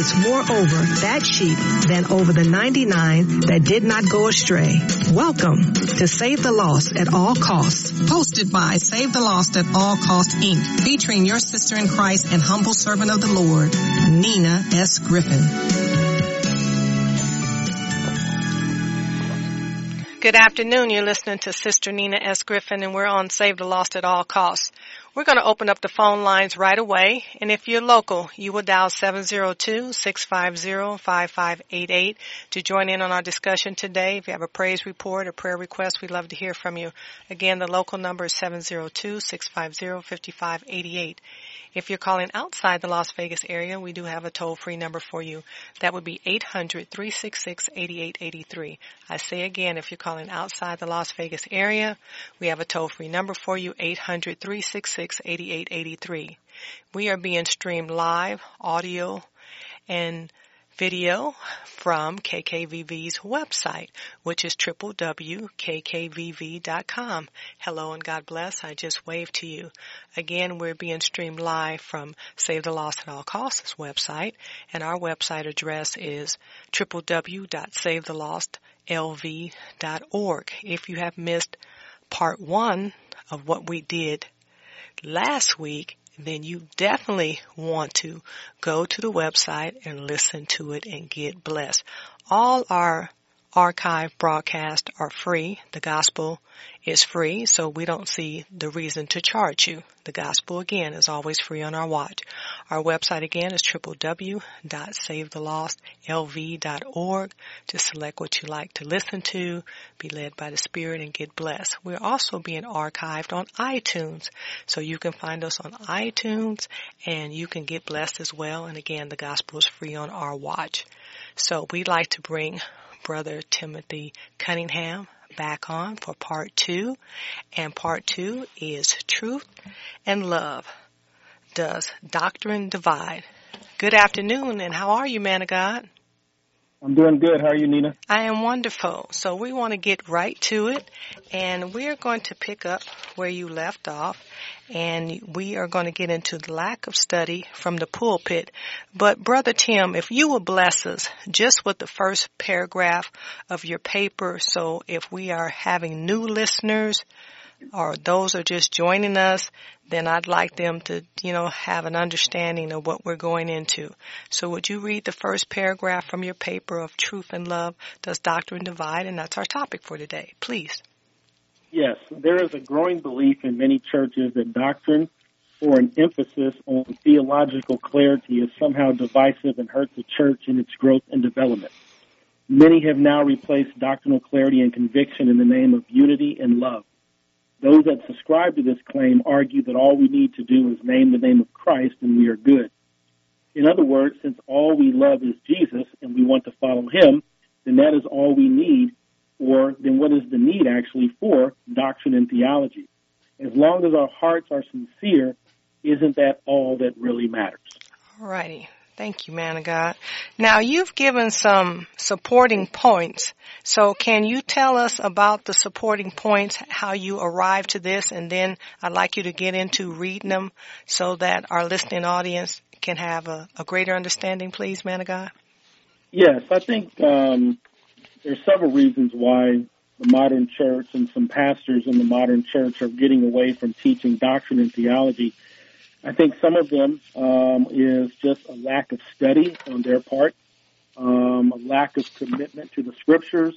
more over that sheep than over the 99 that did not go astray. Welcome to Save the Lost at All Costs, Posted by Save the Lost at All Costs Inc., featuring your sister in Christ and humble servant of the Lord, Nina S. Griffin. Good afternoon. You're listening to Sister Nina S. Griffin and we're on Save the Lost at All Costs. We're going to open up the phone lines right away. And if you're local, you will dial 702-650-5588 to join in on our discussion today. If you have a praise report or prayer request, we'd love to hear from you. Again, the local number is 702-650-5588. If you're calling outside the Las Vegas area, we do have a toll-free number for you. That would be 800-366-8883. I say again, if you're calling outside the Las Vegas area, we have a toll-free number for you, 800-366-8883. We are being streamed live, audio, and video from KKVV's website, which is www.kkvv.com. Hello and God bless. I just waved to you. Again, we're being streamed live from Save the Lost at All Costs website, and our website address is www.savethelostlv.org. If you have missed part one of what we did last week, then you definitely want to go to the website and listen to it and get blessed. All our archive broadcasts are free. The gospel is free, so we don't see the reason to charge you. The gospel again is always free on our watch. Our website again is www.savethelostlv.org to select what you like to listen to, be led by the Spirit and get blessed. We're also being archived on iTunes, so you can find us on iTunes and you can get blessed as well. And again, the gospel is free on our watch. So we'd like to bring Brother Timothy Cunningham back on for part two. And part two is Truth and Love. Does Doctrine Divide? Good afternoon, and how are you, man of God? I'm doing good. How are you, Nina? I am wonderful. So we want to get right to it, and we're going to pick up where you left off, and we are going to get into the lack of study from the pulpit. But Brother Tim, if you will bless us just with the first paragraph of your paper, so if we are having new listeners, or those are just joining us, then I'd like them to, you know, have an understanding of what we're going into. So would you read the first paragraph from your paper of Truth and Love, Does Doctrine Divide? And that's our topic for today. Please. Yes, there is a growing belief in many churches that doctrine or an emphasis on theological clarity is somehow divisive and hurts the church in its growth and development. Many have now replaced doctrinal clarity and conviction in the name of unity and love. Those that subscribe to this claim argue that all we need to do is name the name of Christ and we are good. In other words, since all we love is Jesus and we want to follow him, then that is all we need, or then what is the need actually for doctrine and theology? As long as our hearts are sincere, isn't that all that really matters? All righty. Thank you, man of God. Now you've given some supporting points. So can you tell us about the supporting points, how you arrived to this, and then I'd like you to get into reading them so that our listening audience can have a, a greater understanding, please, man of God? Yes, I think um, there's several reasons why the modern church and some pastors in the modern church are getting away from teaching doctrine and theology I think some of them um, is just a lack of study on their part, um, a lack of commitment to the scriptures.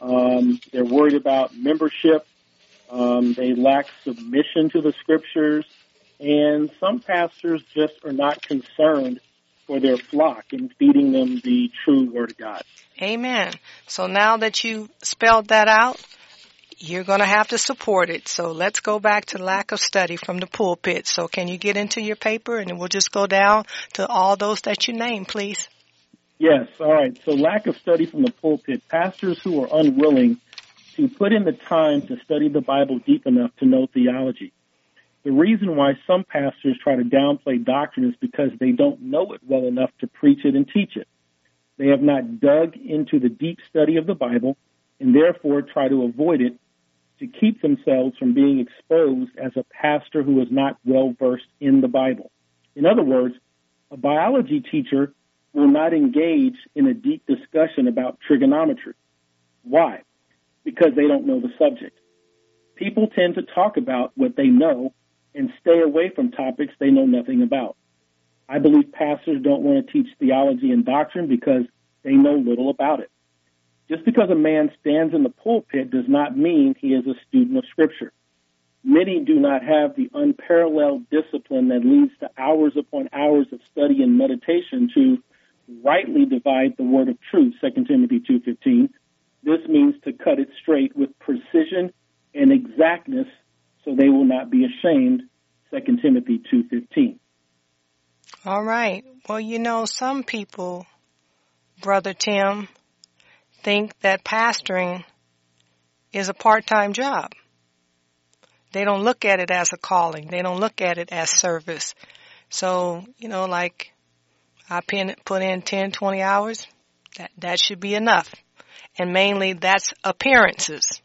Um, they're worried about membership. Um, they lack submission to the scriptures, and some pastors just are not concerned for their flock and feeding them the true word of God. Amen. So now that you spelled that out, you're going to have to support it. So let's go back to lack of study from the pulpit. So can you get into your paper and we'll just go down to all those that you name, please? Yes. All right. So lack of study from the pulpit. Pastors who are unwilling to put in the time to study the Bible deep enough to know theology. The reason why some pastors try to downplay doctrine is because they don't know it well enough to preach it and teach it. They have not dug into the deep study of the Bible and therefore try to avoid it to keep themselves from being exposed as a pastor who is not well versed in the Bible. In other words, a biology teacher will not engage in a deep discussion about trigonometry. Why? Because they don't know the subject. People tend to talk about what they know and stay away from topics they know nothing about. I believe pastors don't want to teach theology and doctrine because they know little about it. Just because a man stands in the pulpit does not mean he is a student of Scripture. Many do not have the unparalleled discipline that leads to hours upon hours of study and meditation to rightly divide the word of truth, 2 Timothy 2.15. This means to cut it straight with precision and exactness so they will not be ashamed, 2 Timothy 2.15. All right. Well, you know, some people, Brother Tim, think that pastoring is a part-time job. They don't look at it as a calling. They don't look at it as service. So, you know, like I put in 10, 20 hours, that, that should be enough. And mainly that's appearances.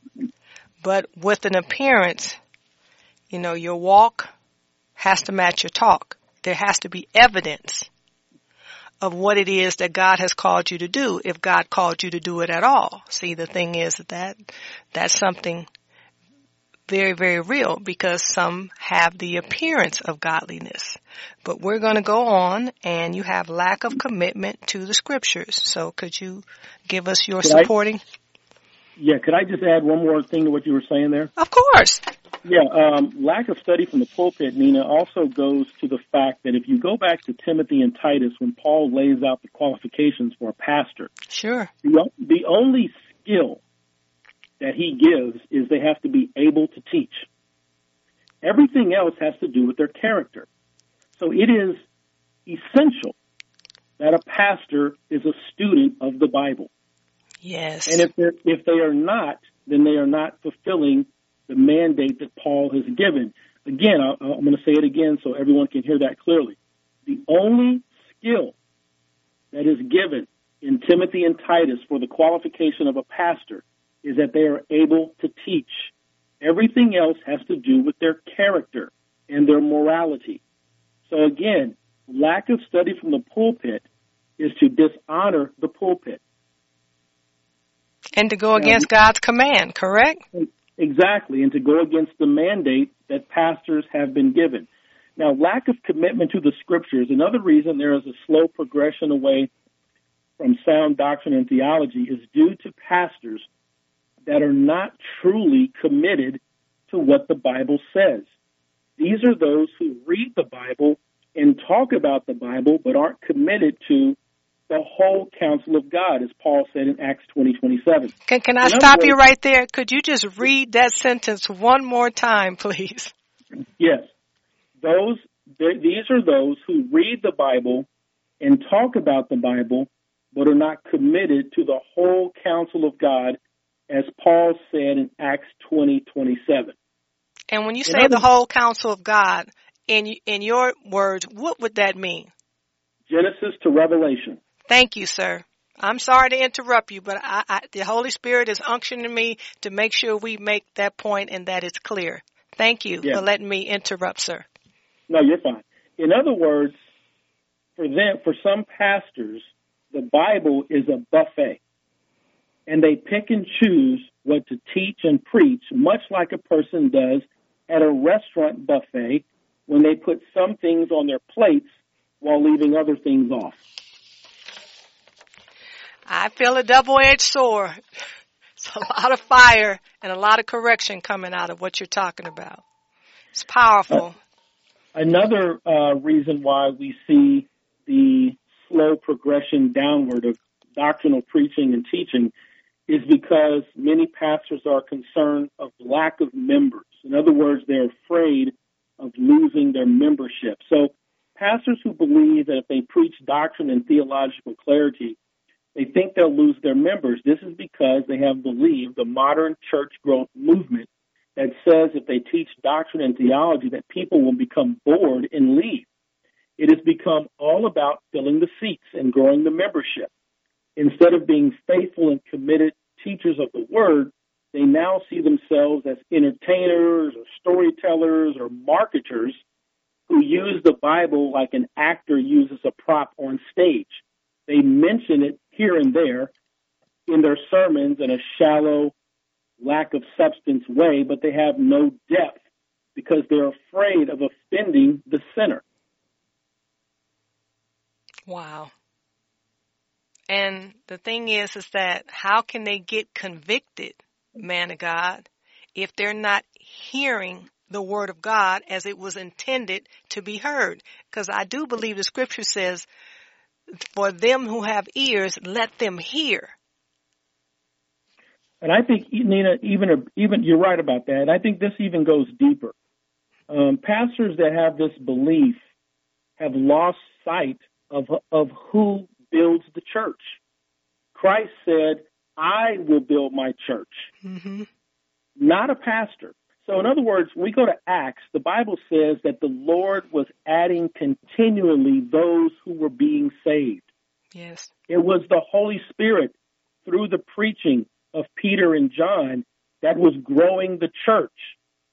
But with an appearance, you know, your walk has to match your talk. There has to be evidence of what it is that God has called you to do, if God called you to do it at all. See, the thing is that that's something very, very real because some have the appearance of godliness. But we're going to go on and you have lack of commitment to the scriptures. So could you give us your could supporting? I, yeah, could I just add one more thing to what you were saying there? Of course. Yeah, um, lack of study from the pulpit, Nina, also goes to the fact that if you go back to Timothy and Titus, when Paul lays out the qualifications for a pastor, sure, the, the only skill that he gives is they have to be able to teach. Everything else has to do with their character. So it is essential that a pastor is a student of the Bible. Yes. And if if they are not, then they are not fulfilling the mandate that Paul has given. Again, I, I'm going to say it again so everyone can hear that clearly. The only skill that is given in Timothy and Titus for the qualification of a pastor is that they are able to teach. Everything else has to do with their character and their morality. So again, lack of study from the pulpit is to dishonor the pulpit. And to go against God's command, correct? Exactly, and to go against the mandate that pastors have been given. Now, lack of commitment to the scriptures, another reason there is a slow progression away from sound doctrine and theology is due to pastors that are not truly committed to what the Bible says. These are those who read the Bible and talk about the Bible, but aren't committed to the whole counsel of God, as Paul said in Acts 20, 27. Can, can I stop words, you right there? Could you just read that sentence one more time, please? Yes. Those, these are those who read the Bible and talk about the Bible, but are not committed to the whole counsel of God, as Paul said in Acts 20, 27. And when you say the whole counsel of God, in, in your words, what would that mean? Genesis to Revelation. Thank you, sir. I'm sorry to interrupt you, but I, I, the Holy Spirit is unctioning me to make sure we make that point and that it's clear. Thank you yeah. for letting me interrupt, sir. No, you're fine. In other words, for them, for some pastors, the Bible is a buffet, and they pick and choose what to teach and preach, much like a person does at a restaurant buffet when they put some things on their plates while leaving other things off. I feel a double-edged sword. It's a lot of fire and a lot of correction coming out of what you're talking about. It's powerful. Uh, another uh, reason why we see the slow progression downward of doctrinal preaching and teaching is because many pastors are concerned of lack of members. In other words, they're afraid of losing their membership. So pastors who believe that if they preach doctrine and theological clarity, they think they'll lose their members. This is because they have believed the modern church growth movement that says if they teach doctrine and theology that people will become bored and leave. It has become all about filling the seats and growing the membership. Instead of being faithful and committed teachers of the word, they now see themselves as entertainers or storytellers or marketers who use the Bible like an actor uses a prop on stage. They mention it here and there in their sermons in a shallow, lack of substance way, but they have no depth because they're afraid of offending the sinner. Wow. And the thing is, is that how can they get convicted, man of God, if they're not hearing the word of God as it was intended to be heard? Because I do believe the scripture says, for them who have ears, let them hear. And I think Nina, even even you're right about that. I think this even goes deeper. Um, pastors that have this belief have lost sight of of who builds the church. Christ said, "I will build my church," mm-hmm. not a pastor. So, in other words, when we go to Acts, the Bible says that the Lord was adding continually those who were being saved. Yes. It was the Holy Spirit through the preaching of Peter and John that was growing the church.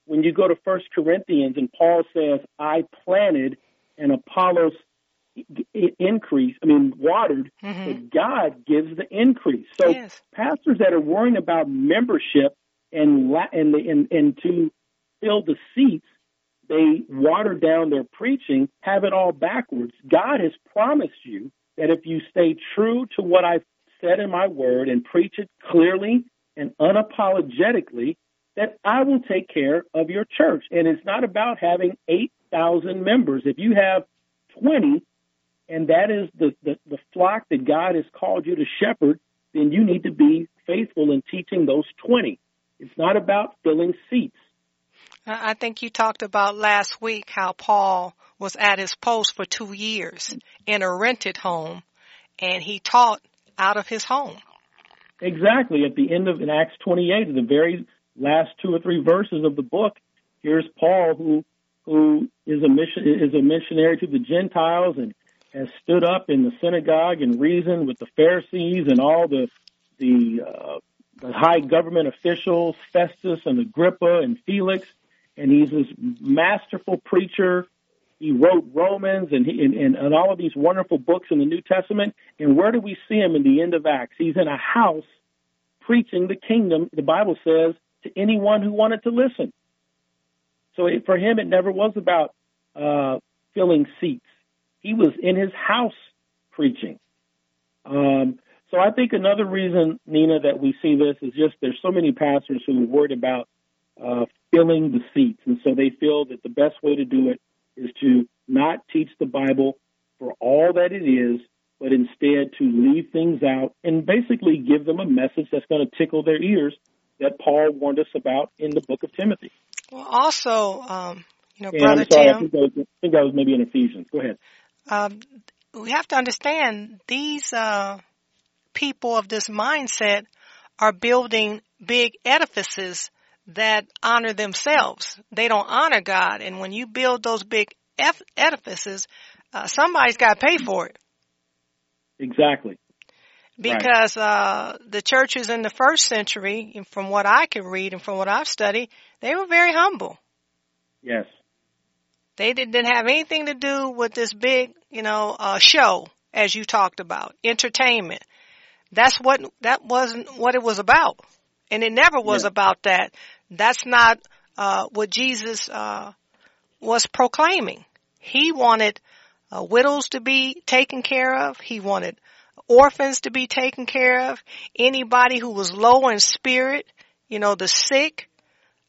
When you go to First Corinthians and Paul says, I planted and Apollos increase, I mean, watered, mm-hmm. but God gives the increase. So yes. pastors that are worrying about membership and, and, and, and to fill the seats, they water down their preaching, have it all backwards. God has promised you that if you stay true to what I've said in my word and preach it clearly and unapologetically, that I will take care of your church. And it's not about having 8,000 members. If you have 20, and that is the, the, the flock that God has called you to shepherd, then you need to be faithful in teaching those 20. It's not about filling seats. I think you talked about last week how Paul was at his post for two years in a rented home and he taught out of his home. Exactly. At the end of in Acts 28, the very last two or three verses of the book, here's Paul who who is a mission is a missionary to the Gentiles and has stood up in the synagogue and reasoned with the Pharisees and all the the, uh, the high government officials, Festus and Agrippa and Felix, and he's this masterful preacher he wrote Romans and, he, and, and, and all of these wonderful books in the New Testament. And where do we see him in the end of Acts? He's in a house preaching the kingdom, the Bible says, to anyone who wanted to listen. So it, for him, it never was about uh, filling seats. He was in his house preaching. Um, so I think another reason, Nina, that we see this is just there's so many pastors who are worried about uh, filling the seats, and so they feel that the best way to do it is to not teach the Bible for all that it is, but instead to leave things out and basically give them a message that's going to tickle their ears that Paul warned us about in the book of Timothy. Well, also, um, you know, and Brother sorry, Tim. I think, was, I think that was maybe in Ephesians. Go ahead. Um, we have to understand these uh, people of this mindset are building big edifices that honor themselves. They don't honor God. And when you build those big edifices, uh, somebody's got to pay for it. Exactly. Because right. uh, the churches in the first century, from what I can read and from what I've studied, they were very humble. Yes. They didn't have anything to do with this big, you know, uh, show as you talked about, entertainment. That's what that wasn't what it was about, and it never was yeah. about that. That's not uh, what Jesus uh, was proclaiming. He wanted uh, widows to be taken care of. He wanted orphans to be taken care of. Anybody who was low in spirit, you know, the sick,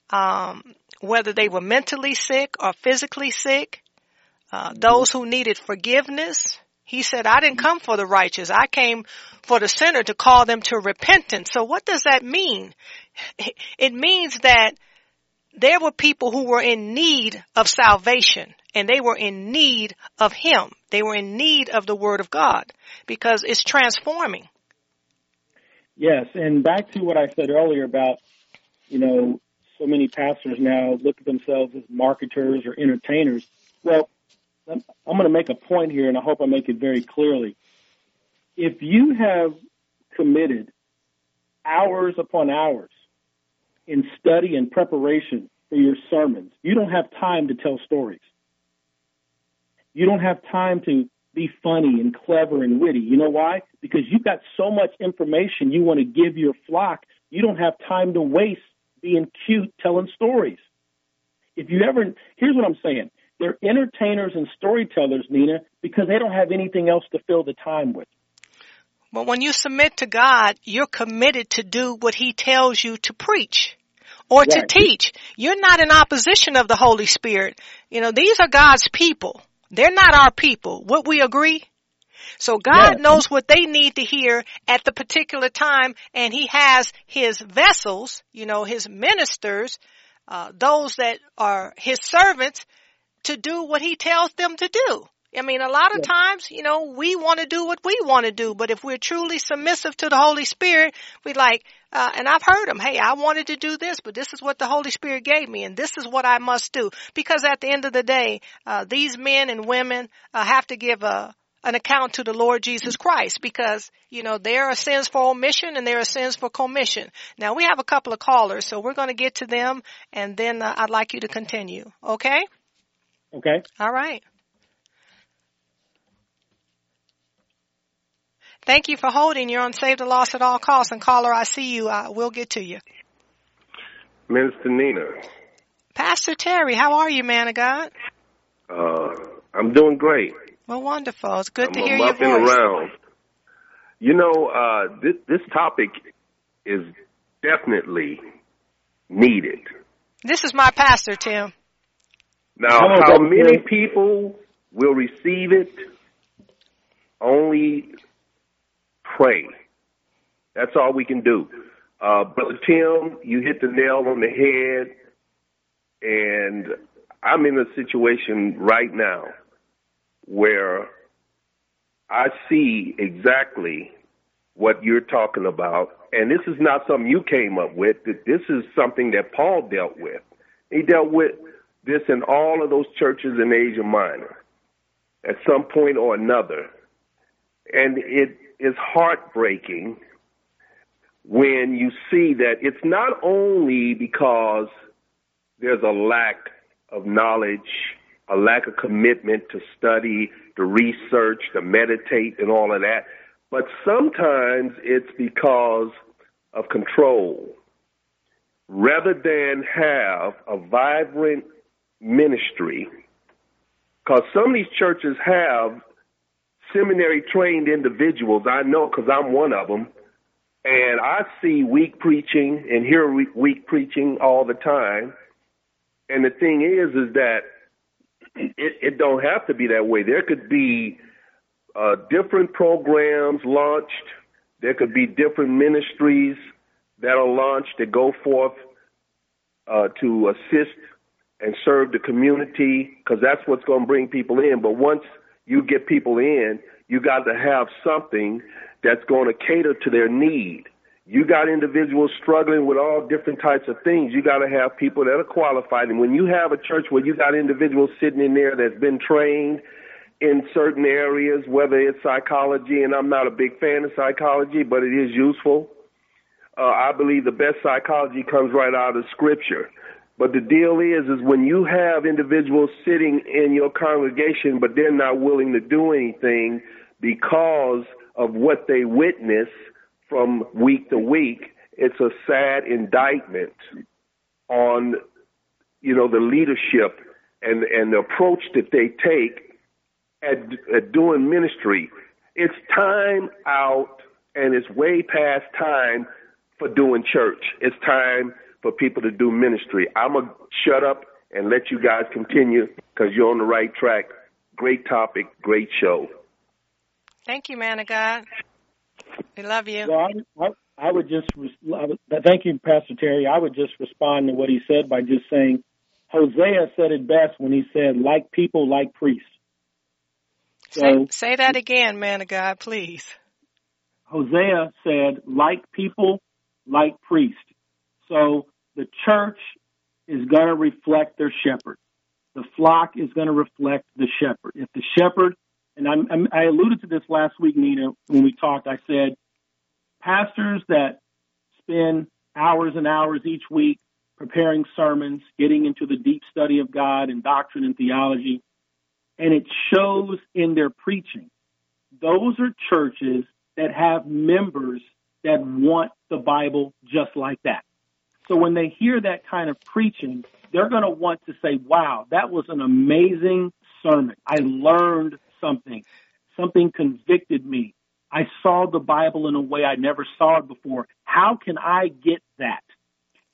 um, whether they were mentally sick or physically sick, uh, those who needed forgiveness, He said, I didn't come for the righteous. I came for the sinner to call them to repentance. So what does that mean? It means that there were people who were in need of salvation and they were in need of Him. They were in need of the Word of God because it's transforming. Yes, and back to what I said earlier about, you know, so many pastors now look at themselves as marketers or entertainers. Well, I'm going to make a point here, and I hope I make it very clearly. If you have committed hours upon hours in study and preparation for your sermons, you don't have time to tell stories. You don't have time to be funny and clever and witty. You know why? Because you've got so much information you want to give your flock, you don't have time to waste being cute telling stories. If you ever, here's what I'm saying they're entertainers and storytellers, Nina, because they don't have anything else to fill the time with. But when you submit to God, you're committed to do what He tells you to preach or to teach. You're not in opposition of the Holy Spirit. You know, these are God's people. They're not our people. Would we agree? So God knows what they need to hear at the particular time and He has His vessels, you know, His ministers, uh, those that are His servants to do what he tells them to do. I mean, a lot of times, you know, we want to do what we want to do, but if we're truly submissive to the Holy Spirit, we like, uh, and I've heard them, hey, I wanted to do this, but this is what the Holy Spirit gave me, and this is what I must do. Because at the end of the day, uh, these men and women uh, have to give a, an account to the Lord Jesus Christ because, you know, there are sins for omission and there are sins for commission. Now we have a couple of callers, so we're going to get to them and then uh, I'd like you to continue. Okay? Okay. All right. Thank you for holding. You're on Save the Lost at All Costs. And caller, I see you. Uh, we'll get to you. Minister Nina. Pastor Terry, how are you, man of God? Uh, I'm doing great. Well, wonderful. It's good I'm to hear your voice. around. You know, uh, this, this topic is definitely needed. This is my pastor, Tim. Now, how many people will receive it? Only pray. That's all we can do. Uh, Brother Tim, you hit the nail on the head, and I'm in a situation right now where I see exactly what you're talking about, and this is not something you came up with. This is something that Paul dealt with. He dealt with this in all of those churches in Asia Minor at some point or another. And it is heartbreaking when you see that it's not only because there's a lack of knowledge, a lack of commitment to study, to research, to meditate, and all of that, but sometimes it's because of control. Rather than have a vibrant ministry, because some of these churches have seminary trained individuals. I know because I'm one of them, and I see weak preaching and hear weak preaching all the time. And the thing is, is that it, it don't have to be that way. There could be uh, different programs launched. There could be different ministries that are launched that go forth uh, to assist and serve the community because that's what's going to bring people in. But once you get people in, you got to have something that's going to cater to their need. You got individuals struggling with all different types of things. You got to have people that are qualified. And when you have a church where you got individuals sitting in there that's been trained in certain areas, whether it's psychology, and I'm not a big fan of psychology, but it is useful. Uh, I believe the best psychology comes right out of Scripture. But the deal is, is when you have individuals sitting in your congregation, but they're not willing to do anything because of what they witness from week to week, it's a sad indictment on, you know, the leadership and and the approach that they take at, at doing ministry. It's time out, and it's way past time for doing church. It's time for people to do ministry. I'm going to shut up and let you guys continue because you're on the right track. Great topic, great show. Thank you, man of God. We love you. Well, I, I, I would just, I would, thank you, Pastor Terry. I would just respond to what he said by just saying, Hosea said it best when he said, like people, like priests. So, say, say that again, man of God, please. Hosea said, like people, like priests. So the church is going to reflect their shepherd. The flock is going to reflect the shepherd. If the shepherd, and I'm, I'm, I alluded to this last week, Nina, when we talked, I said, pastors that spend hours and hours each week preparing sermons, getting into the deep study of God and doctrine and theology, and it shows in their preaching. Those are churches that have members that want the Bible just like that. So when they hear that kind of preaching, they're going to want to say, wow, that was an amazing sermon. I learned something. Something convicted me. I saw the Bible in a way I never saw it before. How can I get that?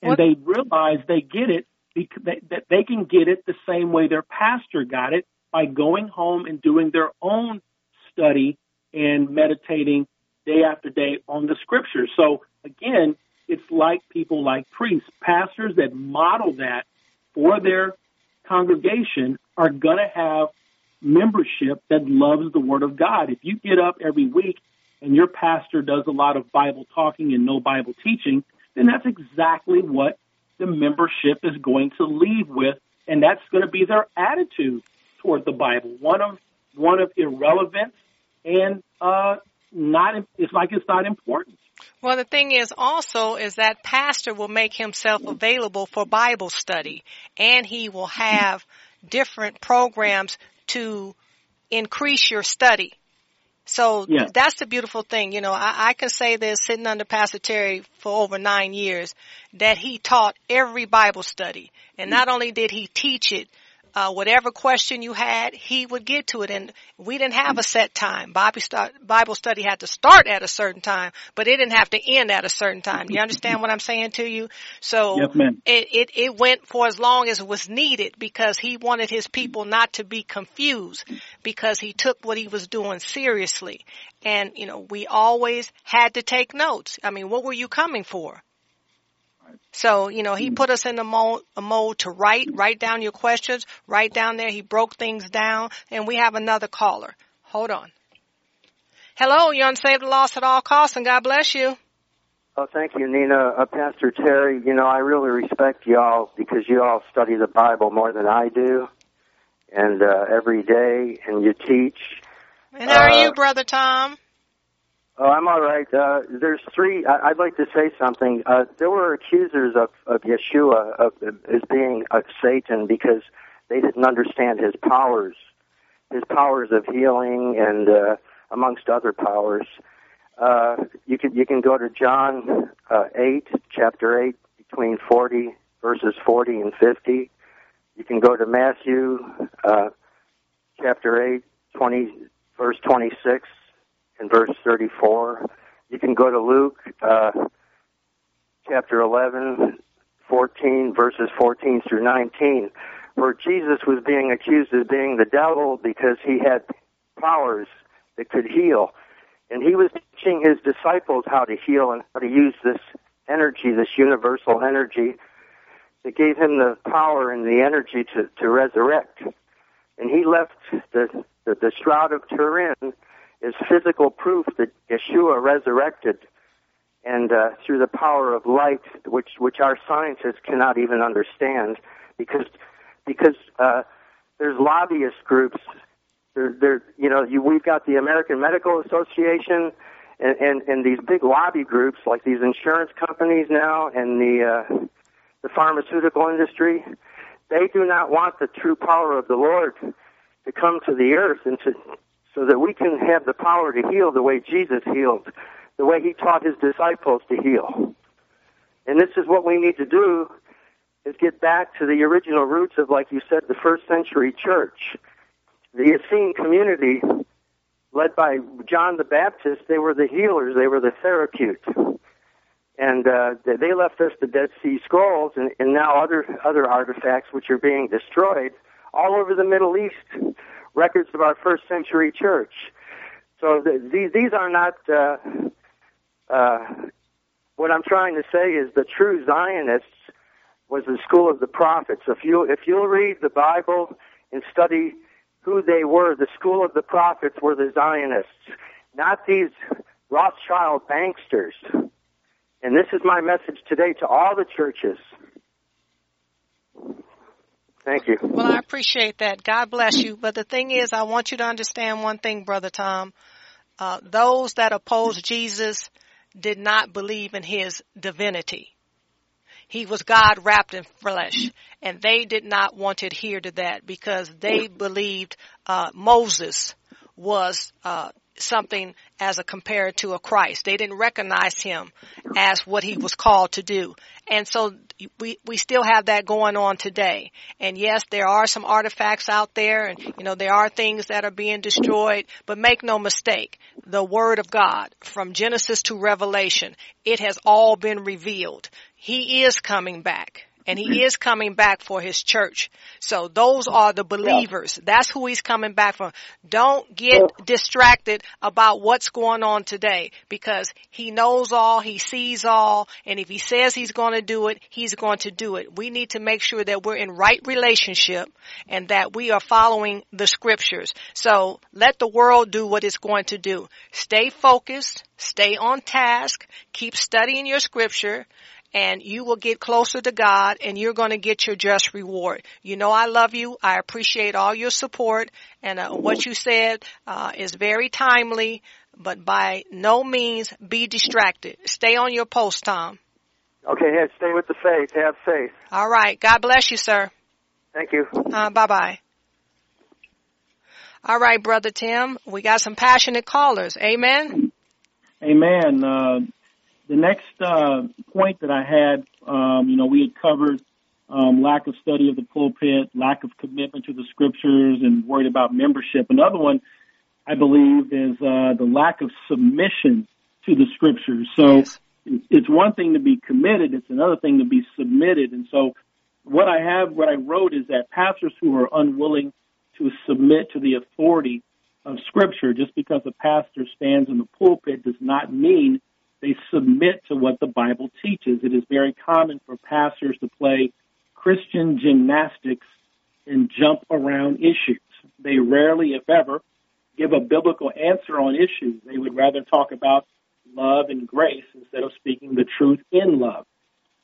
And what? they realize they get it because they, that they can get it the same way their pastor got it by going home and doing their own study and meditating day after day on the scriptures. So again, it's like people like priests, pastors that model that for their congregation are going to have membership that loves the Word of God. If you get up every week and your pastor does a lot of Bible talking and no Bible teaching, then that's exactly what the membership is going to leave with, and that's going to be their attitude toward the Bible. One of one of irrelevance and uh, not. It's like it's not important. Well, the thing is also is that pastor will make himself available for Bible study and he will have different programs to increase your study. So yeah. that's the beautiful thing. You know, I, I can say this sitting under Pastor Terry for over nine years that he taught every Bible study. And mm. not only did he teach it, uh, whatever question you had, he would get to it. And we didn't have a set time. Bible, start, Bible study had to start at a certain time, but it didn't have to end at a certain time. You understand what I'm saying to you? So yes, it, it, it went for as long as it was needed because he wanted his people not to be confused because he took what he was doing seriously. And, you know, we always had to take notes. I mean, what were you coming for? So, you know, he put us in a mode, a mode to write, write down your questions, write down there. He broke things down and we have another caller. Hold on. Hello, you unsaved the lost at all costs and God bless you. Oh, thank you, Nina. Uh, Pastor Terry, you know, I really respect y'all because you all study the Bible more than I do and, uh, every day and you teach. And how are uh, you, Brother Tom? Oh, I'm all right. Uh, there's three. I, I'd like to say something. Uh, there were accusers of, of Yeshua of, as being a Satan because they didn't understand his powers, his powers of healing, and uh, amongst other powers. Uh, you can you can go to John uh, eight, chapter eight, between forty verses forty and fifty. You can go to Matthew uh, chapter eight, twenty verse twenty six in verse 34. You can go to Luke uh, chapter 11, 14, verses 14 through 19, where Jesus was being accused of being the devil because he had powers that could heal. And he was teaching his disciples how to heal and how to use this energy, this universal energy that gave him the power and the energy to, to resurrect. And he left the, the, the Shroud of Turin is physical proof that Yeshua resurrected, and uh, through the power of light, which which our scientists cannot even understand, because because uh, there's lobbyist groups. There, there, you know, you, we've got the American Medical Association, and, and and these big lobby groups like these insurance companies now, and the uh, the pharmaceutical industry. They do not want the true power of the Lord to come to the earth and to so that we can have the power to heal the way Jesus healed, the way he taught his disciples to heal. And this is what we need to do is get back to the original roots of, like you said, the first century church. The Essene community, led by John the Baptist, they were the healers, they were the therapeutes. And uh, they left us the Dead Sea Scrolls and, and now other other artifacts which are being destroyed all over the Middle East records of our first century church. So th- these these are not. Uh, uh, what I'm trying to say is the true Zionists was the school of the prophets. If you if you'll read the Bible and study who they were, the school of the prophets were the Zionists, not these Rothschild banksters. And this is my message today to all the churches. Thank you. Well, I appreciate that. God bless you. But the thing is, I want you to understand one thing, Brother Tom. Uh, those that opposed Jesus did not believe in his divinity. He was God wrapped in flesh, and they did not want to adhere to that because they believed uh, Moses was uh, something as a compared to a Christ. They didn't recognize him as what he was called to do. And so we, we still have that going on today. And yes, there are some artifacts out there and, you know, there are things that are being destroyed, but make no mistake, the Word of God from Genesis to Revelation, it has all been revealed. He is coming back and he is coming back for his church. So those are the believers. That's who he's coming back from. Don't get distracted about what's going on today because he knows all, he sees all, and if he says he's going to do it, he's going to do it. We need to make sure that we're in right relationship and that we are following the scriptures. So let the world do what it's going to do. Stay focused, stay on task, keep studying your scripture, and you will get closer to God and you're going to get your just reward. You know I love you. I appreciate all your support and uh, what you said uh, is very timely, but by no means be distracted. Stay on your post, Tom. Okay, yeah, stay with the faith. Have faith. All right. God bless you, sir. Thank you. Uh, bye bye. All right, brother Tim, we got some passionate callers. Amen. Amen. The next uh, point that I had, um, you know, we had covered um, lack of study of the pulpit, lack of commitment to the scriptures, and worried about membership. Another one, I believe, is uh, the lack of submission to the scriptures. So Yes. it's one thing to be committed; it's another thing to be submitted. And so, what I have, what I wrote, is that pastors who are unwilling to submit to the authority of Scripture, just because a pastor stands in the pulpit, does not mean they submit to what the Bible teaches. It is very common for pastors to play Christian gymnastics and jump around issues. They rarely, if ever, give a biblical answer on issues. They would rather talk about love and grace instead of speaking the truth in love.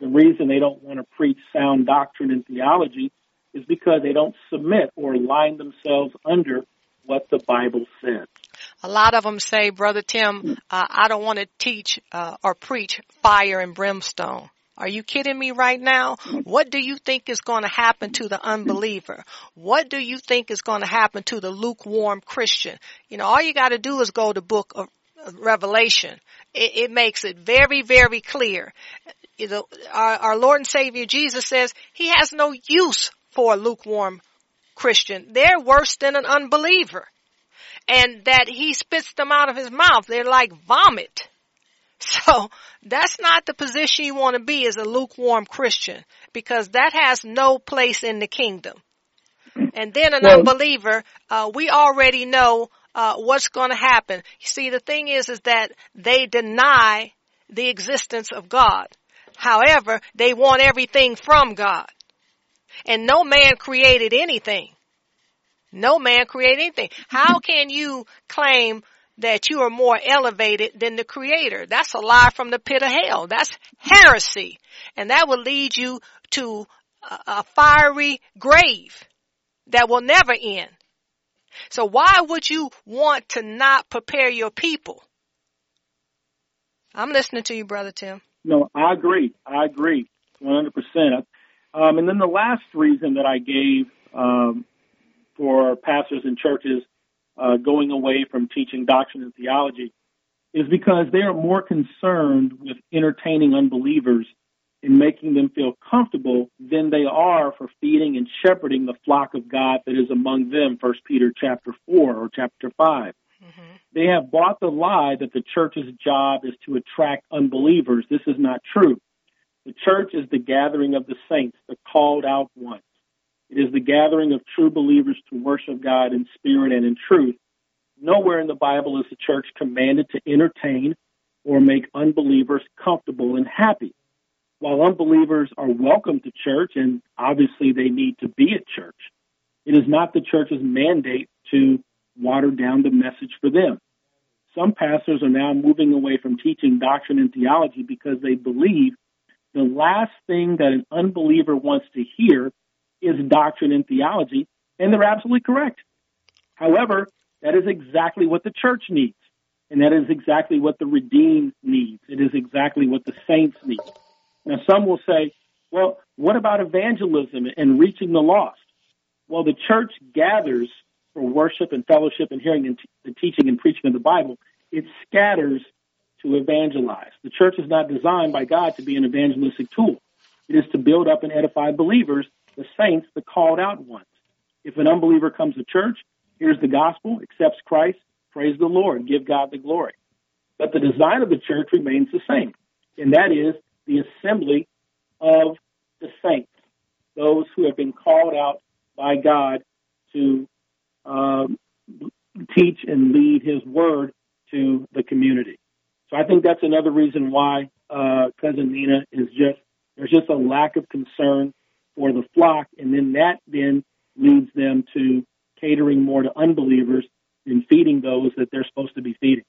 The reason they don't want to preach sound doctrine and theology is because they don't submit or line themselves under what the Bible says. A lot of them say, Brother Tim, uh, I don't want to teach uh, or preach fire and brimstone. Are you kidding me right now? What do you think is going to happen to the unbeliever? What do you think is going to happen to the lukewarm Christian? You know, all you got to do is go to book of of Revelation. It, it makes it very, very clear. You know, our, our Lord and Savior Jesus says he has no use for a lukewarm Christian. They're worse than an unbeliever. And that he spits them out of his mouth. They're like vomit. So that's not the position you want to be as a lukewarm Christian because that has no place in the kingdom. And then an unbeliever, uh, we already know uh, what's going to happen. You see, the thing is, is that they deny the existence of God. However, they want everything from God. And no man created anything. No man created anything. How can you claim that you are more elevated than the creator? That's a lie from the pit of hell. That's heresy. And that will lead you to a, fiery grave that will never end. So why would you want to not prepare your people? I'm listening to you, brother Tim. No, I agree. I agree, 100%. Um, and then the last reason that I gave um, for pastors and churches uh, going away from teaching doctrine and theology is because they are more concerned with entertaining unbelievers and making them feel comfortable than they are for feeding and shepherding the flock of God that is among them. First Peter chapter four or chapter 5 They have bought the lie that the church's job is to attract unbelievers. This is not true. The church is the gathering of the saints, the called out ones. It is the gathering of true believers to worship God in spirit and in truth. nowhere in the Bible is the church commanded to entertain or make unbelievers comfortable and happy. While unbelievers are welcome to church and obviously they need to be at church, it is not the church's mandate to water down the message for them. Some pastors are now moving away from teaching doctrine and theology because they believe the last thing that an unbeliever wants to hear is doctrine and theology, and they're absolutely correct. However, that is exactly what the church needs, and that is exactly what the redeemed needs. It is exactly what the saints need. Now, some will say, well, what about evangelism and reaching the lost? Well, the church gathers for worship and fellowship and hearing the teaching and preaching of the Bible. It scatters to evangelize. The church is not designed by God to be an evangelistic tool. It is to build up and edify believers, the saints, the called out ones. If an unbeliever comes to church, hears the gospel, accepts Christ, praise the Lord, give God the glory. But the design of the church remains the same, and that is the assembly of the saints, those who have been called out by God to um, teach and lead His word to the community. So I think that's another reason why uh, cousin Nina is just there's just a lack of concern for the flock, and then that then leads them to catering more to unbelievers and feeding those that they're supposed to be feeding.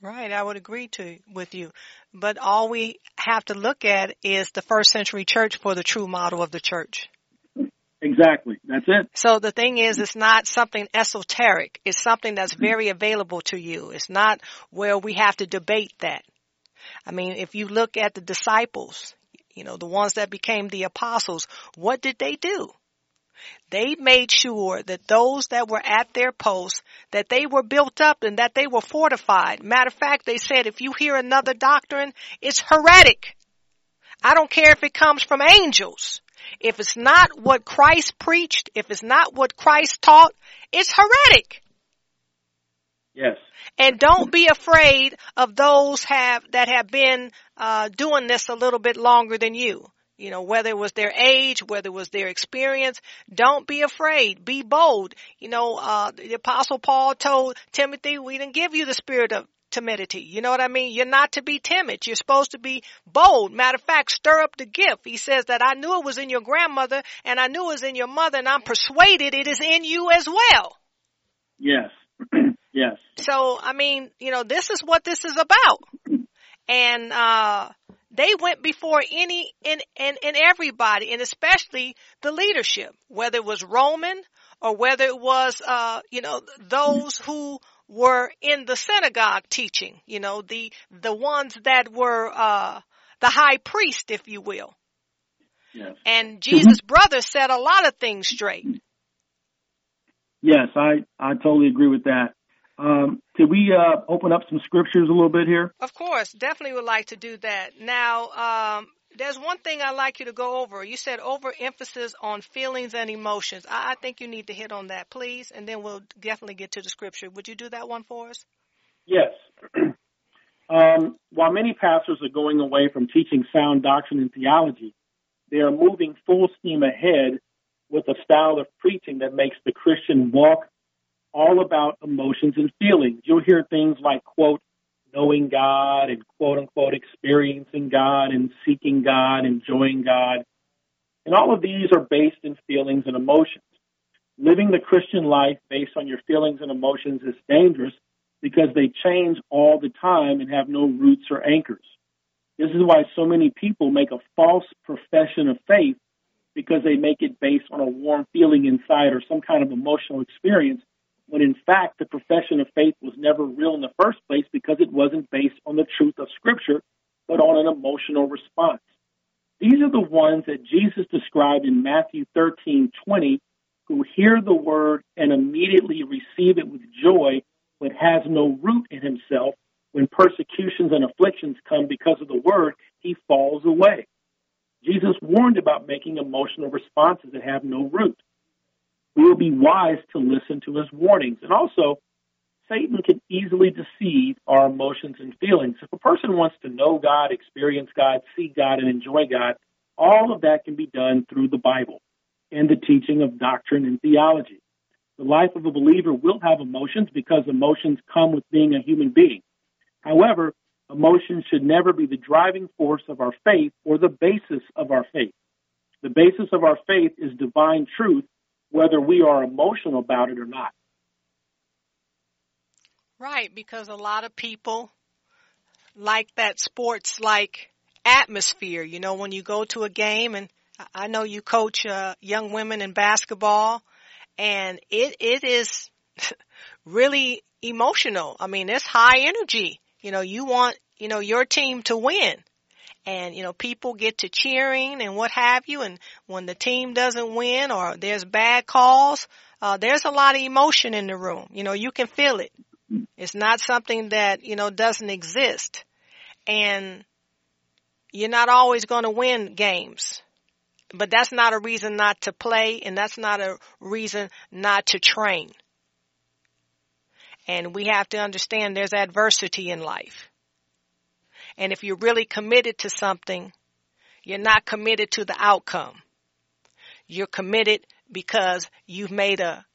Right, I would agree to with you. But all we have to look at is the first century church for the true model of the church. Exactly. That's it. So the thing is, it's not something esoteric. It's something that's very available to you. It's not where we have to debate that. I mean, if you look at the disciples, you know, the ones that became the apostles, what did they do? They made sure that those that were at their posts, that they were built up and that they were fortified. Matter of fact, they said, if you hear another doctrine, it's heretic. I don't care if it comes from angels. If it's not what Christ preached, if it's not what Christ taught, it's heretic. Yes. And don't be afraid of those have that have been uh, doing this a little bit longer than you. You know, whether it was their age, whether it was their experience, don't be afraid. Be bold. You know, uh, the apostle Paul told Timothy, we didn't give you the spirit of timidity. You know what I mean? You're not to be timid. You're supposed to be bold. Matter of fact, stir up the gift. He says that I knew it was in your grandmother and I knew it was in your mother and I'm persuaded it is in you as well. Yes. yes. So, I mean, you know, this is what this is about. And, uh, they went before any and, and, and everybody and especially the leadership, whether it was Roman or whether it was, uh, you know, those who were in the synagogue teaching, you know, the, the ones that were, uh, the high priest, if you will. Yes. And Jesus' brother said a lot of things straight. Yes, I, I totally agree with that. Um, could we uh, open up some scriptures a little bit here? Of course, definitely would like to do that. Now, um, there's one thing I'd like you to go over. You said overemphasis on feelings and emotions. I, I think you need to hit on that, please, and then we'll definitely get to the scripture. Would you do that one for us? Yes. um, while many pastors are going away from teaching sound doctrine and theology, they are moving full steam ahead with a style of preaching that makes the Christian walk all about emotions and feelings. You'll hear things like, quote, knowing God and quote unquote experiencing God and seeking God, enjoying God. And all of these are based in feelings and emotions. Living the Christian life based on your feelings and emotions is dangerous because they change all the time and have no roots or anchors. This is why so many people make a false profession of faith because they make it based on a warm feeling inside or some kind of emotional experience when in fact the profession of faith was never real in the first place because it wasn't based on the truth of Scripture, but on an emotional response. These are the ones that Jesus described in Matthew 13 20, who hear the word and immediately receive it with joy, but has no root in himself. When persecutions and afflictions come because of the word, he falls away. Jesus warned about making emotional responses that have no root we will be wise to listen to his warnings. And also, Satan can easily deceive our emotions and feelings. If a person wants to know God, experience God, see God, and enjoy God, all of that can be done through the Bible and the teaching of doctrine and theology. The life of a believer will have emotions because emotions come with being a human being. However, emotions should never be the driving force of our faith or the basis of our faith. The basis of our faith is divine truth, whether we are emotional about it or not. Right, because a lot of people like that sports like atmosphere. You know, when you go to a game and I know you coach uh, young women in basketball and it it is really emotional. I mean, it's high energy. You know, you want, you know, your team to win. And, you know, people get to cheering and what have you. And when the team doesn't win or there's bad calls, uh, there's a lot of emotion in the room. You know, you can feel it. It's not something that, you know, doesn't exist. And you're not always going to win games. But that's not a reason not to play and that's not a reason not to train. And we have to understand there's adversity in life. And if you're really committed to something, you're not committed to the outcome. You're committed because you've made a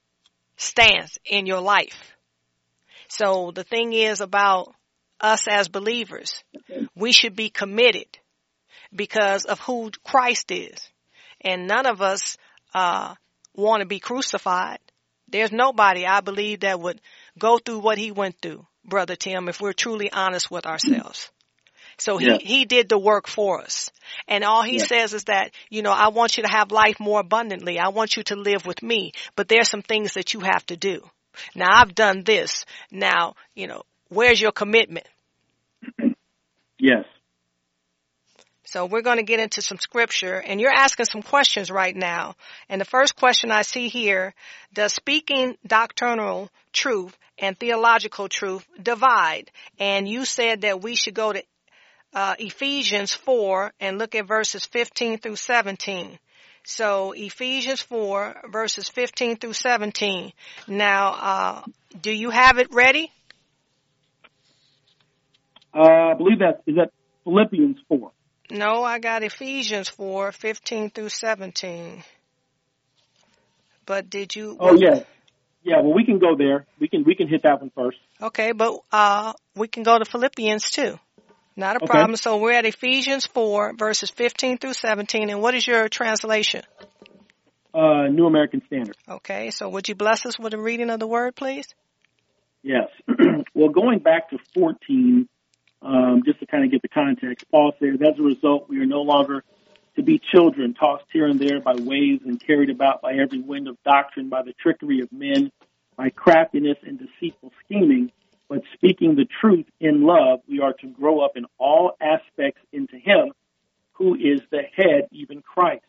stance in your life. So the thing is about us as believers, we should be committed because of who Christ is. And none of us uh, want to be crucified. There's nobody, I believe, that would go through what he went through, Brother Tim, if we're truly honest with ourselves. So he, yeah. he did the work for us. And all he yeah. says is that, you know, I want you to have life more abundantly. I want you to live with me, but there's some things that you have to do. Now I've done this. Now, you know, where's your commitment? Yes. So we're going to get into some scripture and you're asking some questions right now. And the first question I see here, does speaking doctrinal truth and theological truth divide? And you said that we should go to uh, Ephesians 4 and look at verses 15 through 17. So Ephesians 4 verses 15 through 17. Now, uh, do you have it ready? Uh, I believe that is that Philippians 4. No, I got Ephesians 4, 15 through 17. But did you? Oh, yeah. Yeah, well, we can go there. We can, we can hit that one first. Okay, but, uh, we can go to Philippians too. Not a okay. problem. So we're at Ephesians 4 verses 15 through 17. And what is your translation? Uh, New American Standard. Okay. So would you bless us with a reading of the word, please? Yes. well, going back to 14, um, just to kind of get the context, Paul says, as a result, we are no longer to be children tossed here and there by waves and carried about by every wind of doctrine, by the trickery of men, by craftiness and deceitful scheming, but speaking the truth in love, we are to grow up in all aspects into Him who is the head, even Christ,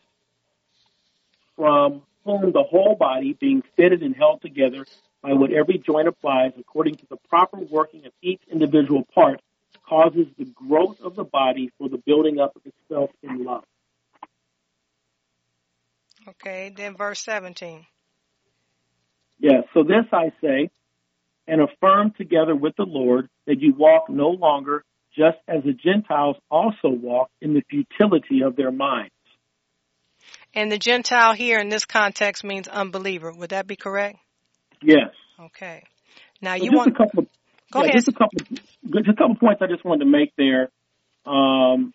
from whom the whole body, being fitted and held together by what every joint applies according to the proper working of each individual part, causes the growth of the body for the building up of itself in love. Okay, then verse 17. Yes, so this I say, and affirm together with the Lord that you walk no longer just as the Gentiles also walk in the futility of their minds. And the Gentile here in this context means unbeliever. Would that be correct? Yes. Okay. Now so you want. A couple, Go yeah, ahead. Just a couple, just a couple points I just wanted to make there. Um,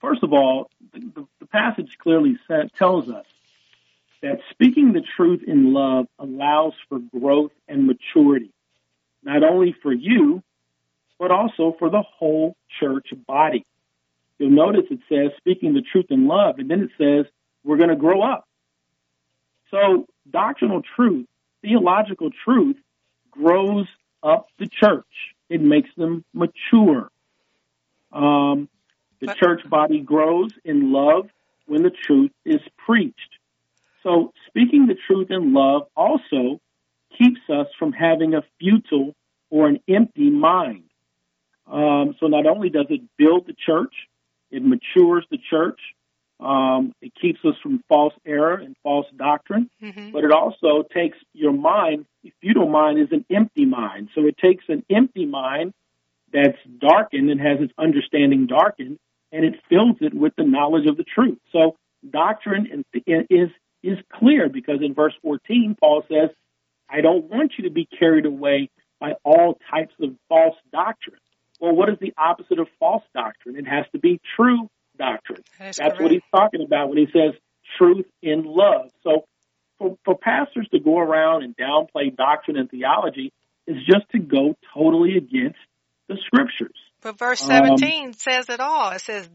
first of all, the, the passage clearly said, tells us that speaking the truth in love allows for growth and maturity, not only for you, but also for the whole church body. You'll notice it says speaking the truth in love, and then it says we're going to grow up. So doctrinal truth, theological truth grows up the church. It makes them mature. Um, the church body grows in love when the truth is preached. So speaking the truth in love also keeps us from having a futile or an empty mind. Um, so not only does it build the church, it matures the church, um, it keeps us from false error and false doctrine, mm-hmm. but it also takes your mind. The futile mind is an empty mind, so it takes an empty mind that's darkened and has its understanding darkened, and it fills it with the knowledge of the truth. So doctrine is is clear because in verse 14 Paul says, I don't want you to be carried away by all types of false doctrine. Well, what is the opposite of false doctrine? It has to be true doctrine. That That's correct. what he's talking about when he says truth in love. So for, for pastors to go around and downplay doctrine and theology is just to go totally against the scriptures. But verse Um, 17 says it all. It says,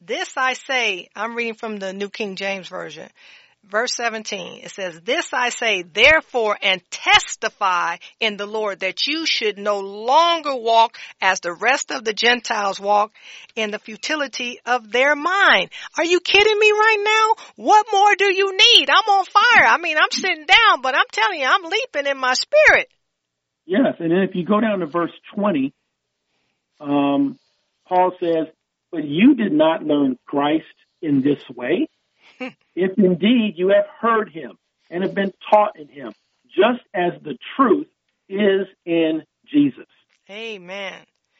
This I say, I'm reading from the New King James Version. Verse 17, it says, This I say, therefore, and testify in the Lord that you should no longer walk as the rest of the Gentiles walk in the futility of their mind. Are you kidding me right now? What more do you need? I'm on fire. I mean, I'm sitting down, but I'm telling you, I'm leaping in my spirit. Yes, and then if you go down to verse 20, um, Paul says, But you did not learn Christ in this way, if indeed you have heard him and have been taught in him, just as the truth is in Jesus. Amen.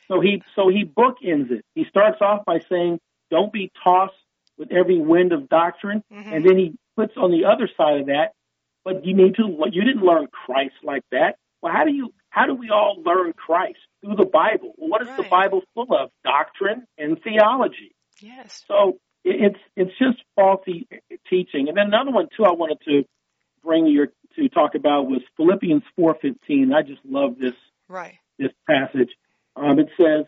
So he so he bookends it. He starts off by saying, "Don't be tossed with every wind of doctrine," Mhm. and then he puts on the other side of that, "But you need to you didn't learn Christ like that." Well, how do you how do we all learn Christ through the Bible? Well, what is the Bible full of? Doctrine and theology. Yes. So it's it's just faulty teaching. And then another one too, I wanted to bring your to talk about was Philippians four fifteen. I just love this Right. this passage. Um, it says,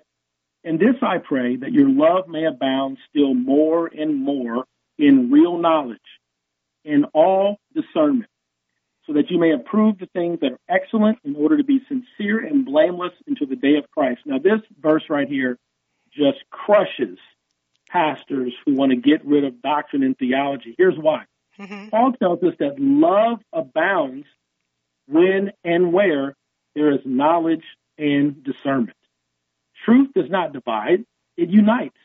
"And this I pray that your love may abound still more and more in real knowledge, in all discernment, so that you may approve the things that are excellent, in order to be sincere and blameless until the day of Christ." Now, this verse right here just crushes pastors who want to get rid of doctrine and theology. Here's why. hmm Paul tells us that love abounds when and where there is knowledge and discernment. Truth does not divide, it unites.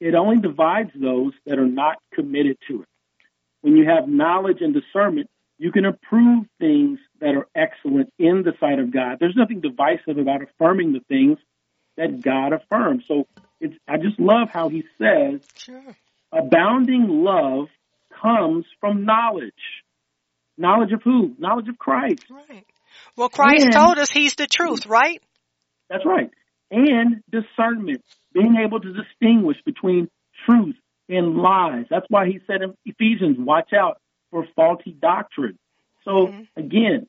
It only divides those that are not committed to it. When you have knowledge and discernment, you can approve things that are excellent in the sight of God. There's nothing divisive about affirming the things that God affirms. So it's, I just love how he says Sure. abounding love comes from knowledge. Knowledge of who? Knowledge of Christ. Right. Well, Christ And- told us he's the truth, right? That's right. And discernment, being able to distinguish between truth and lies. That's why he said in Ephesians, watch out for faulty doctrine. So Mhm. again,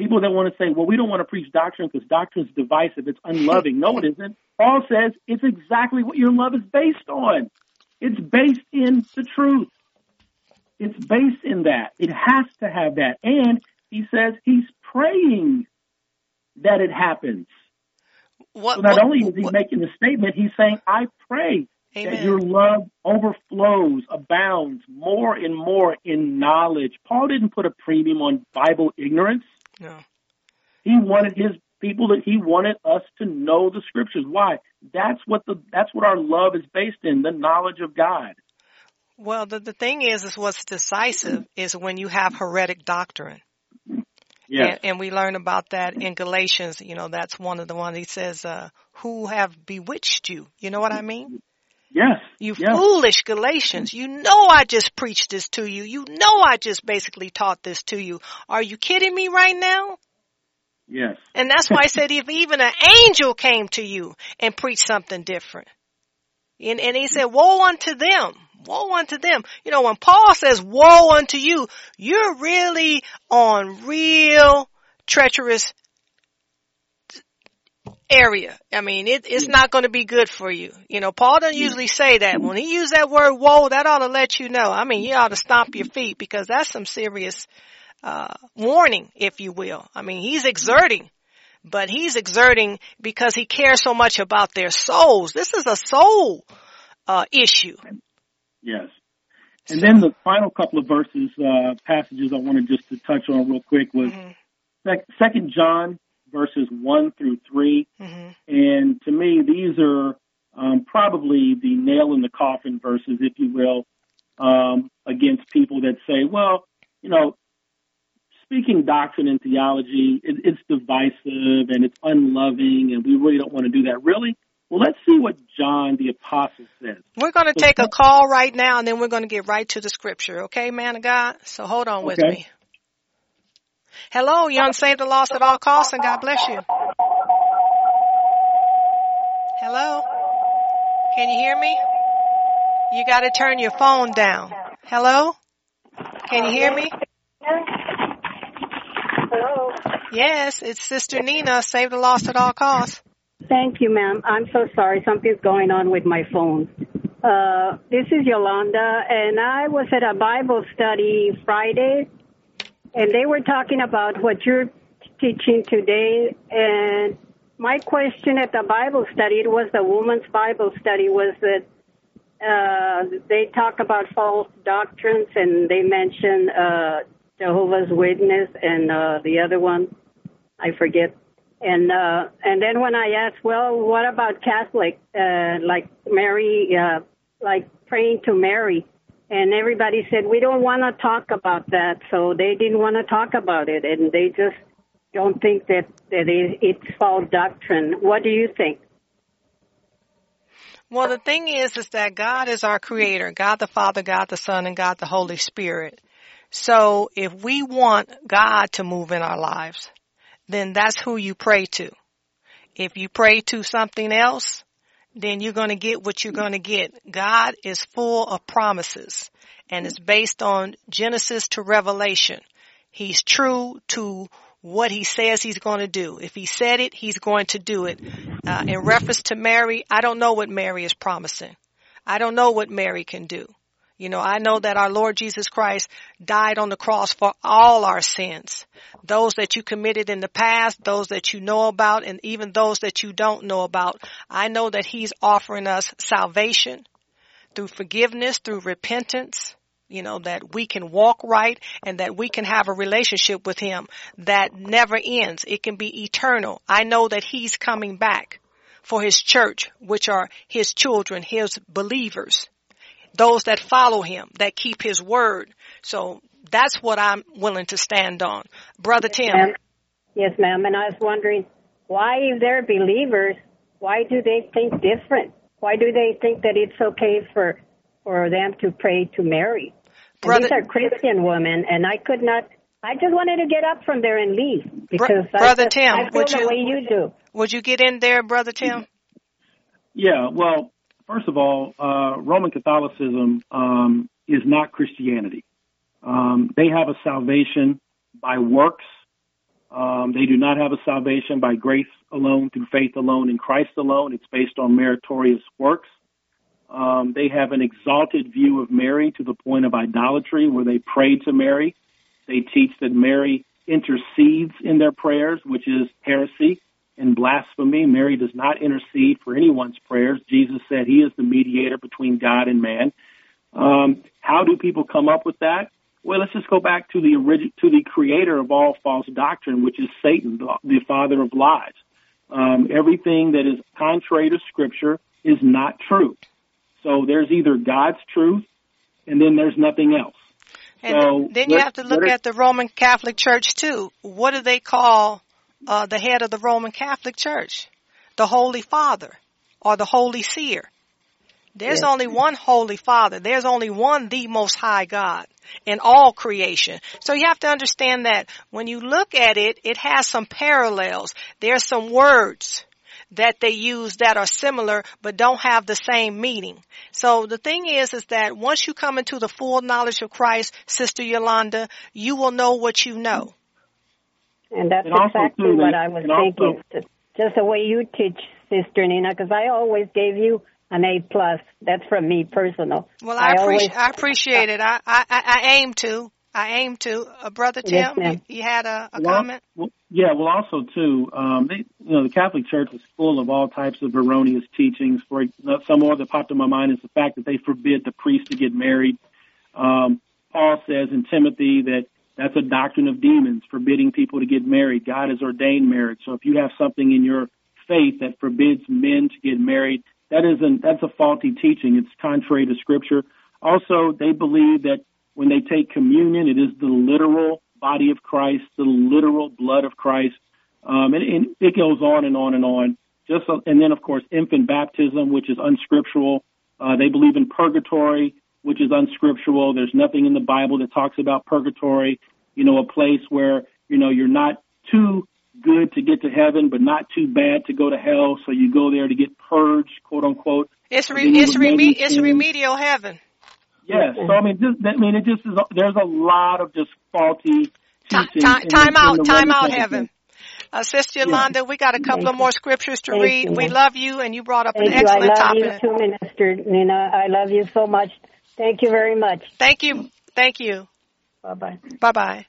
people that want to say, well, we don't want to preach doctrine because doctrine's divisive, it's unloving. no, it isn't. Paul says it's exactly what your love is based on. It's based in the truth. It's based in that. It has to have that. And he says he's praying that it happens. What, So not what- only is he what- making the statement, he's saying, I pray that your love overflows, abounds more and more in knowledge. Paul didn't put a premium on Bible ignorance. No. He wanted his people that he wanted us to know the scriptures. Why? That's what the that's what our love is based in, the knowledge of God. Well, the, the thing is, is what's decisive is when you have heretic doctrine. Yes. And, and we learn about that in Galatians. You know, that's one of the ones he says, uh, who have bewitched you. You know what I mean? Yes. You yes. foolish Galatians. You know I just preached this to you. You know I just basically taught this to you. Are you kidding me right now? Yes. And that's why I said if even an angel came to you and preached something different. And, and he said, woe unto them. Woe unto them. You know, when Paul says woe unto you, you're really on real treacherous area. I mean, it, it's not going to be good for you. You know, Paul doesn't usually say that. When he used that word woe, that ought to let you know. I mean, you ought to stomp your feet because that's some serious, uh, warning, if you will. I mean, he's exerting, but he's exerting because he cares so much about their souls. This is a soul, uh, issue. Yes. And then the final couple of verses, uh, passages I wanted just to touch on real quick was Mhm. Second John verses one through three. Mhm. And to me, these are um, probably the nail in the coffin verses, if you will, um, against people that say, well, you know, speaking doctrine and theology, it, it's divisive and it's unloving, and we really don't want to do that. Really? Well, let's see what John the Apostle says. We're going to take a call right now and then we're going to get right to the scripture. Okay, man of God? So hold on with me. Hello, you unsaved the lost at all costs, and God bless you. Hello? Can you hear me? You got to turn your phone down. Hello? Can you hear me? Hello. Yes, it's Sister Nina, Save the Lost at all costs. Thank you, ma'am. I'm so sorry. Something's going on with my phone. Uh, this is Yolanda, and I was at a Bible study Friday, and they were talking about what you're teaching today. And my question at the Bible study, it was the woman's Bible study, was that uh, they talk about false doctrines, and they mention uh, Jehovah's Witness and uh, the other one, I forget. And uh, and then when I asked, well, what about Catholic, uh, like Mary, uh, like praying to Mary? And everybody said we don't want to talk about that, so they didn't want to talk about it, and they just don't think that that it, it's false doctrine. What do you think? Well, the thing is, is that God is our creator, God the Father, God the Son, and God the Holy Spirit. So if we want God to move in our lives, then that's who you pray to. If you pray to something else, then you're going to get what you're going to get. God is full of promises and it's based on Genesis to Revelation. He's true to what he says he's going to do. If he said it, he's going to do it. Uh, in reference to Mary, I don't know what Mary is promising. I don't know what Mary can do. You know, I know that our Lord Jesus Christ died on the cross for all our sins. Those that you committed in the past, those that you know about, and even those that you don't know about. I know that He's offering us salvation through forgiveness, through repentance, you know, that we can walk right and that we can have a relationship with Him that never ends. It can be eternal. I know that He's coming back for His church, which are His children, His believers those that follow him, that keep his word. So that's what I'm willing to stand on. Brother yes, Tim. Ma'am. Yes, ma'am. And I was wondering, why, if they're believers, why do they think different? Why do they think that it's okay for for them to pray to Mary? Brother, these are Christian women, and I could not. I just wanted to get up from there and leave because Brother I, Tim, I feel would the you, way you do. Would you get in there, Brother Tim? Yeah. Well, First of all, uh, Roman Catholicism um, is not Christianity. Um, they have a salvation by works. Um, they do not have a salvation by grace alone, through faith alone, in Christ alone. It's based on meritorious works. Um, they have an exalted view of Mary to the point of idolatry, where they pray to Mary. They teach that Mary intercedes in their prayers, which is heresy in blasphemy. Mary does not intercede for anyone's prayers. Jesus said he is the mediator between God and man. Um, how do people come up with that? Well, let's just go back to the origin, to the creator of all false doctrine, which is Satan, the, the father of lies. Um, everything that is contrary to Scripture is not true. So there's either God's truth, and then there's nothing else. And so then you have to look at the Roman Catholic Church too. What do they call uh, the head of the Roman Catholic Church, the Holy Father, or the Holy See. There's yes. only one Holy Father. There's only one the Most High God in all creation. So you have to understand that when you look at it, it has some parallels. There's some words that they use that are similar but don't have the same meaning. So the thing is, is that once you come into the full knowledge of Christ, Sister Yolanda, you will know what you know. And that's and exactly too, what I was thinking. Also, just the way you teach, Sister Nina, because I always gave you an A plus. That's from me personal. Well, I, I appreciate always, I appreciate it. I, I I aim to. I aim to. Uh, Brother Tim, yes, you, you, had a, a well, comment. Well, yeah. Well, also too, um, they, you know, the Catholic Church is full of all types of erroneous teachings. For some more that popped in my mind is the fact that they forbid the priest to get married. Um, Paul says in Timothy that that's a doctrine of demons, forbidding people to get married. God has ordained marriage. So if you have something in your faith that forbids men to get married, that isn't that's a faulty teaching. It's contrary to scripture. Also, they believe that when they take communion, it is the literal body of Christ, the literal blood of Christ. Um, and, and it goes on and on and on. Just and then of course infant baptism, which is unscriptural. Uh, they believe in purgatory, which is unscriptural. There's nothing in the Bible that talks about purgatory you know, a place where You know, you're not too good to get to heaven, but not too bad to go to hell. So you go there to get purged, quote unquote. It's re- it's, reme- it's remedial heaven. Yes. So I mean, just, I mean, it just is. There's a lot of just faulty teaching. Time, time out. Time out. Heaven. Uh, Sister Yolanda, yeah. we got a couple Thank of more scriptures to read. You. We love you, and you brought up Thank an excellent you. I love topic. you too, Minister Nina. I love you so much. Thank you very much. Thank you. Thank you. Bye bye. Bye bye.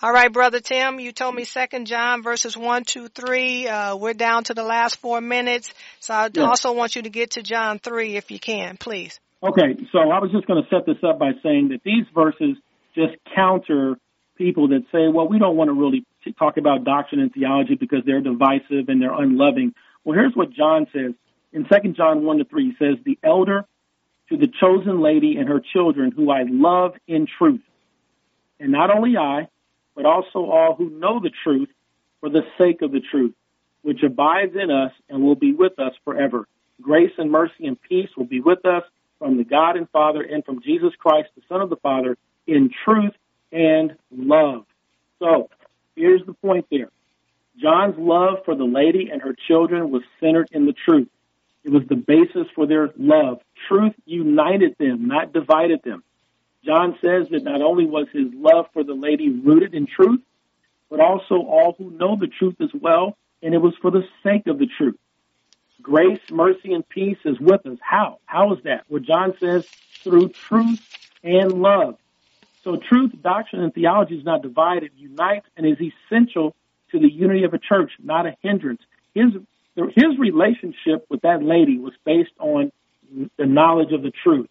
All right, brother Tim, you told me Second John verses one, two, three. Uh, we're down to the last four minutes, so I yes. also want you to get to John three if you can, please. Okay, so I was just going to set this up by saying that these verses just counter people that say, well, we don't want to really talk about doctrine and theology because they're divisive and they're unloving. Well, here's what John says in Second John one to three. He says, "The elder to the chosen lady and her children, who I love in truth, and not only I." but also all who know the truth for the sake of the truth, which abides in us and will be with us forever. Grace and mercy and peace will be with us from the God and Father and from Jesus Christ, the Son of the Father, in truth and love. So, here's the point there. John's love for the lady and her children was centered in the truth. It was the basis for their love. Truth united them, not divided them. John says that not only was his love for the lady rooted in truth, but also all who know the truth as well, and it was for the sake of the truth. Grace, mercy, and peace is with us. How? How is that? Well, John says through truth and love. So truth, doctrine, and theology is not divided, unites, and is essential to the unity of a church, not a hindrance. His his relationship with that lady was based on the knowledge of the truth,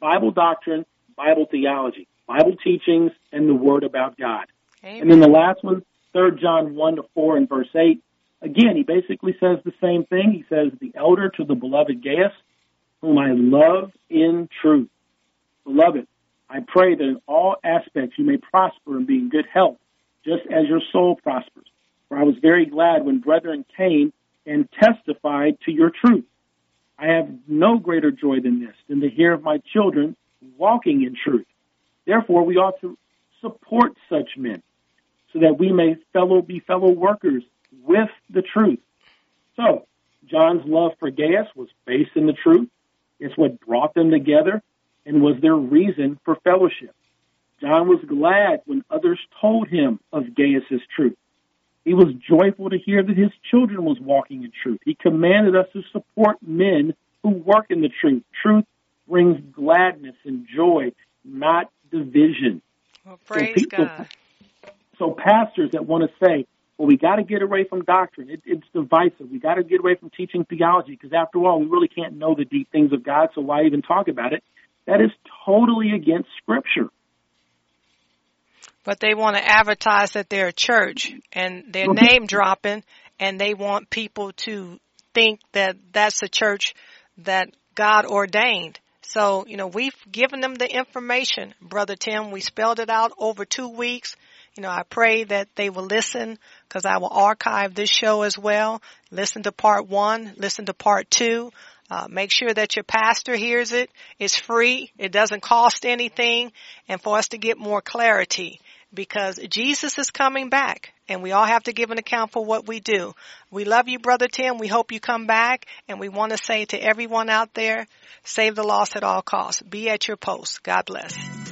Bible doctrine, Bible theology, Bible teachings, and the Word about God. Amen. And then the last one, Third John 1 to 4 and verse 8. Again, he basically says the same thing. He says, The elder to the beloved Gaius, whom I love in truth. Beloved, I pray that in all aspects you may prosper and be in good health, just as your soul prospers. For I was very glad when brethren came and testified to your truth. I have no greater joy than this, than to hear of my children walking in truth. Therefore, we ought to support such men so that we may fellow be fellow workers with the truth. So, John's love for Gaius was based in the truth. It's what brought them together and was their reason for fellowship. John was glad when others told him of Gaius's truth. He was joyful to hear that his children was walking in truth. He commanded us to support men who work in the truth. Truth brings gladness and joy, not division. Well, praise so people, God. So pastors that want to say, well, we got to get away from doctrine. It, it's divisive. We got to get away from teaching theology because after all, we really can't know the deep things of God, so why even talk about it? That is totally against Scripture. But they want to advertise that they're a church and they're name dropping and they want people to think that that's a church that God ordained. So, you know, we've given them the information, Brother Tim. We spelled it out over two weeks. You know, I pray that they will listen because I will archive this show as well. Listen to part one, listen to part two. Uh, make sure that your pastor hears it. It's free. It doesn't cost anything. And for us to get more clarity because Jesus is coming back and we all have to give an account for what we do. We love you, Brother Tim. We hope you come back and we want to say to everyone out there, save the lost at all costs. Be at your post. God bless.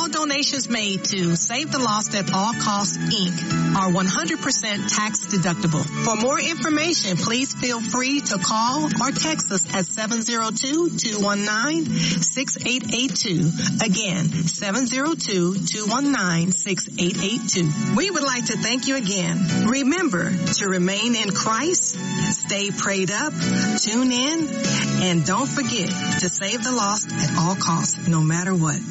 All donations made to Save the Lost at All Costs Inc. are 100% tax deductible. For more information, please feel free to call or text us at 702-219-6882. Again, 702-219-6882. We would like to thank you again. Remember to remain in Christ, stay prayed up, tune in, and don't forget to save the lost at all costs, no matter what.